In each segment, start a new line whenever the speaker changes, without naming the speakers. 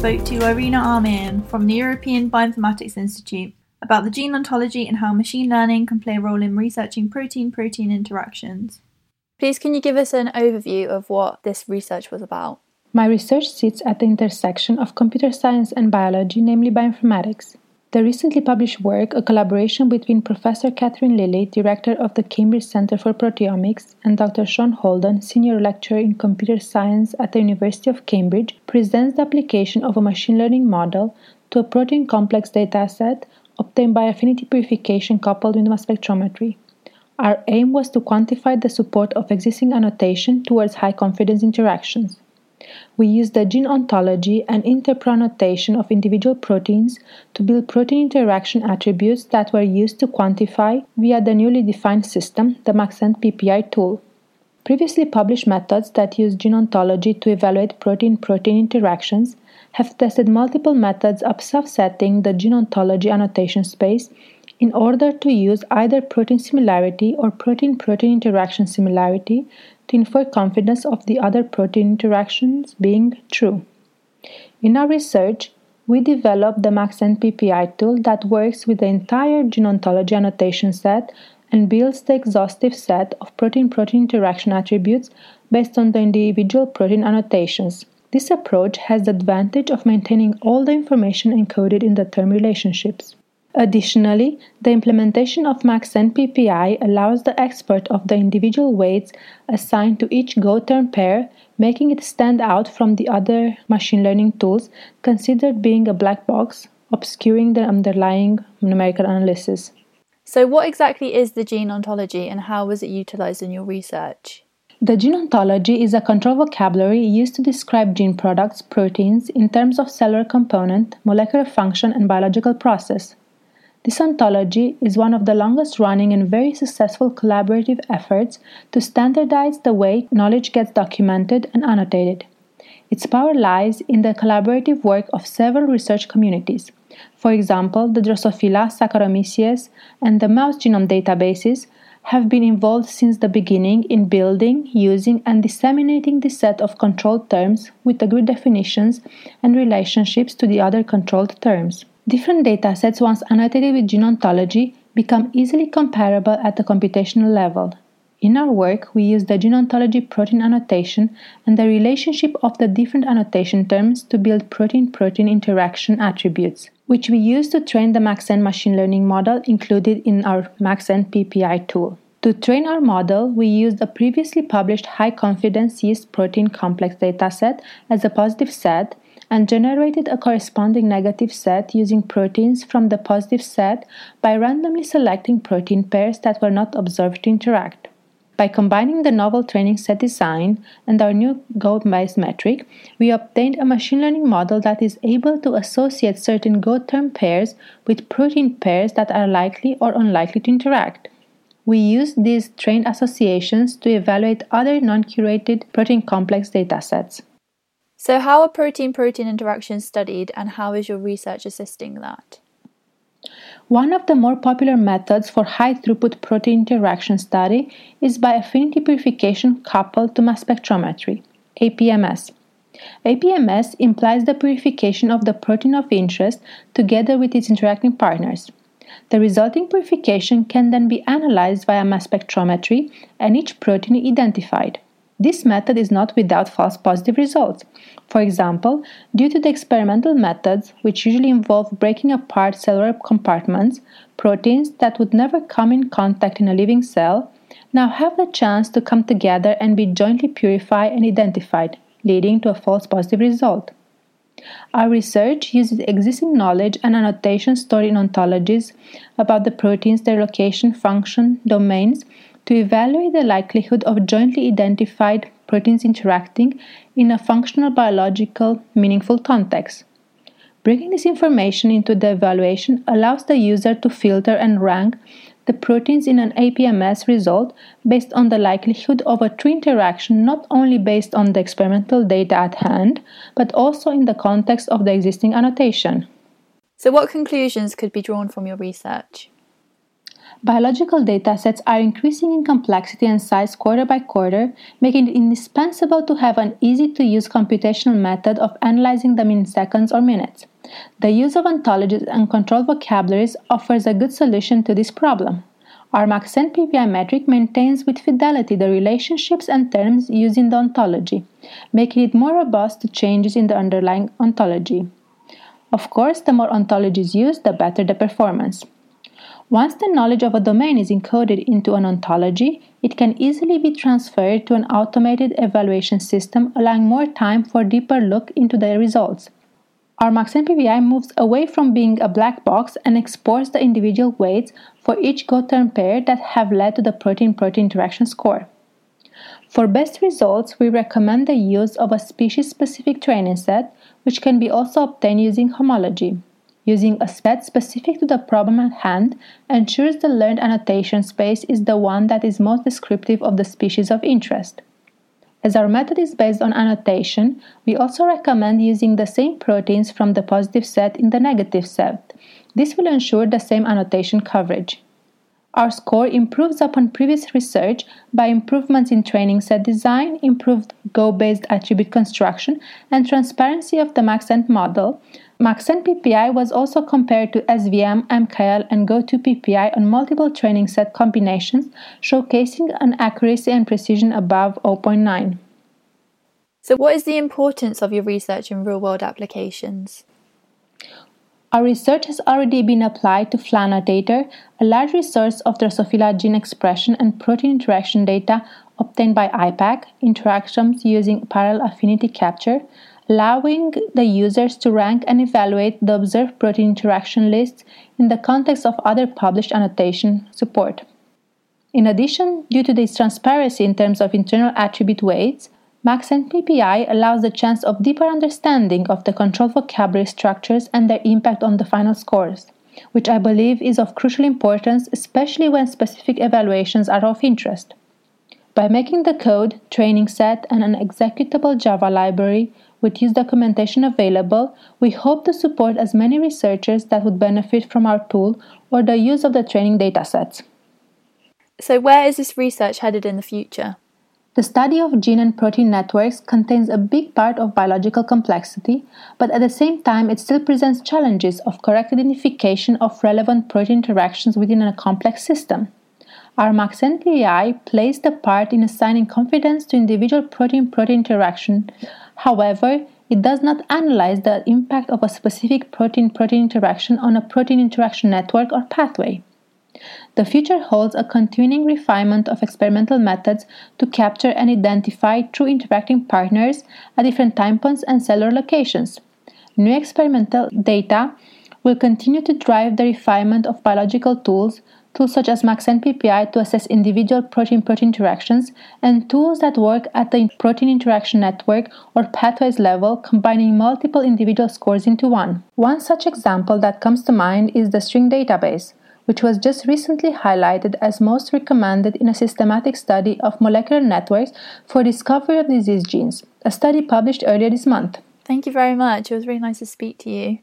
spoke to Irina Armean from the European Bioinformatics Institute about the gene ontology and how machine learning can play a role in researching protein protein interactions. Please, can you give us an overview of what this research was about?
My research sits at the intersection of computer science and biology, namely bioinformatics. The recently published work, a collaboration between Professor Kathryn Lilley, director of the Cambridge Center for Proteomics, and Dr. Sean Holden, senior lecturer in computer science at the University of Cambridge, presents the application of a machine learning model to a protein complex dataset obtained by affinity purification coupled with mass spectrometry. Our aim was to quantify the support of existing annotation towards high confidence interactions. We used the gene ontology and interpro-annotation of individual proteins to build protein interaction attributes that were used to quantify via the newly defined system, the Maxent PPI tool. Previously published methods that use gene ontology to evaluate protein protein interactions have tested multiple methods of subsetting the gene ontology annotation space in order to use either protein similarity or protein protein interaction similarity to infer confidence of the other protein interactions being true. In our research, we developed the Maxent PPI tool that works with the entire gene ontology annotation set and builds the exhaustive set of protein protein interaction attributes based on the individual protein annotations. This approach has the advantage of maintaining all the information encoded in the term relationships. Additionally, the implementation of Maxent PPI allows the export of the individual weights assigned to each GO-term pair, making it stand out from the other machine learning tools considered being a black box, obscuring the underlying numerical analysis.
So, what exactly is the gene ontology and how was it utilized in your research?
The gene ontology is a control vocabulary used to describe gene products, proteins, in terms of cellular component, molecular function, and biological process. This ontology is one of the longest running and very successful collaborative efforts to standardize the way knowledge gets documented and annotated. Its power lies in the collaborative work of several research communities. For example, the Drosophila, Saccharomyces, and the mouse genome databases have been involved since the beginning in building, using, and disseminating this set of controlled terms with agreed definitions and relationships to the other controlled terms. Different datasets, once annotated with gene ontology, become easily comparable at the computational level. In our work, we use the gene ontology protein annotation and the relationship of the different annotation terms to build protein protein interaction attributes, which we use to train the Maxent machine learning model included in our Maxent PPI tool. To train our model, we used a previously published high confidence yeast protein complex dataset as a positive set and generated a corresponding negative set using proteins from the positive set by randomly selecting protein pairs that were not observed to interact. By combining the novel training set design and our new GO-based metric, we obtained a machine learning model that is able to associate certain GO term pairs with protein pairs that are likely or unlikely to interact. We use these trained associations to evaluate other non curated protein complex datasets.
So, how are protein protein interactions studied, and how is your research assisting that?
One of the more popular methods for high throughput protein interaction study is by affinity purification coupled to mass spectrometry, APMS. APMS implies the purification of the protein of interest together with its interacting partners. The resulting purification can then be analyzed via mass spectrometry and each protein identified. This method is not without false positive results. For example, due to the experimental methods, which usually involve breaking apart cellular compartments, proteins that would never come in contact in a living cell now have the chance to come together and be jointly purified and identified, leading to a false positive result. Our research uses existing knowledge and annotations stored in ontologies about the proteins, their location, function, domains, to evaluate the likelihood of jointly identified proteins interacting in a functional biological meaningful context. Bringing this information into the evaluation allows the user to filter and rank the proteins in an APMS result based on the likelihood of a true interaction not only based on the experimental data at hand, but also in the context of the existing annotation.
So, what conclusions could be drawn from your research?
Biological data sets are increasing in complexity and size quarter by quarter, making it indispensable to have an easy to use computational method of analyzing them in seconds or minutes. The use of ontologies and controlled vocabularies offers a good solution to this problem. Our Maxent PPI metric maintains with fidelity the relationships and terms used in the ontology, making it more robust to changes in the underlying ontology. Of course, the more ontologies used, the better the performance. Once the knowledge of a domain is encoded into an ontology, it can easily be transferred to an automated evaluation system, allowing more time for a deeper look into the results. Our Maxent PPI moves away from being a black box and exports the individual weights for each GO term pair that have led to the protein-protein interaction score. For best results, we recommend the use of a species-specific training set, which can be also obtained using homology. Using a set specific to the problem at hand ensures the learned annotation space is the one that is most descriptive of the species of interest. As our method is based on annotation, we also recommend using the same proteins from the positive set in the negative set. This will ensure the same annotation coverage. Our score improves upon previous research by improvements in training set design, improved Go based attribute construction, and transparency of the Maxent model. Maxent PPI was also compared to SVM, MKL, and GOTO PPI on multiple training set combinations, showcasing an accuracy and precision above 0.9.
So, what is the importance of your research in real world applications?
Our research has already been applied to FLANnotator, a large resource of Drosophila gene expression and protein interaction data obtained by IPAC, interactions using parallel affinity capture, allowing the users to rank and evaluate the observed protein interaction lists in the context of other published annotation support. In addition, due to this transparency in terms of internal attribute weights, Maxent PPI allows the chance of deeper understanding of the control vocabulary structures and their impact on the final scores, which I believe is of crucial importance, especially when specific evaluations are of interest. By making the code, training set, and an executable Java library with use documentation available, we hope to support as many researchers that would benefit from our tool or the use of the training datasets.
So, where is this research headed in the future?
The study of gene and protein networks contains a big part of biological complexity, but at the same time, it still presents challenges of correct identification of relevant protein interactions within a complex system. Our Maxent PPI plays the part in assigning confidence to individual protein protein interaction. However, it does not analyze the impact of a specific protein protein interaction on a protein interaction network or pathway. The future holds a continuing refinement of experimental methods to capture and identify true interacting partners at different time points and cellular locations. New experimental data will continue to drive the refinement of biological tools, tools such as Maxent PPI to assess individual protein protein interactions, and tools that work at the protein interaction network or pathways level, combining multiple individual scores into one. One such example that comes to mind is the string database which was just recently highlighted as most recommended in a systematic study of molecular networks for discovery of disease genes, a study published earlier this month.
Thank you very much. It was really nice to speak to you.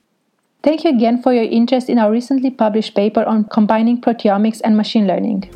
Thank you again for your interest in our recently published paper on combining proteomics and machine learning.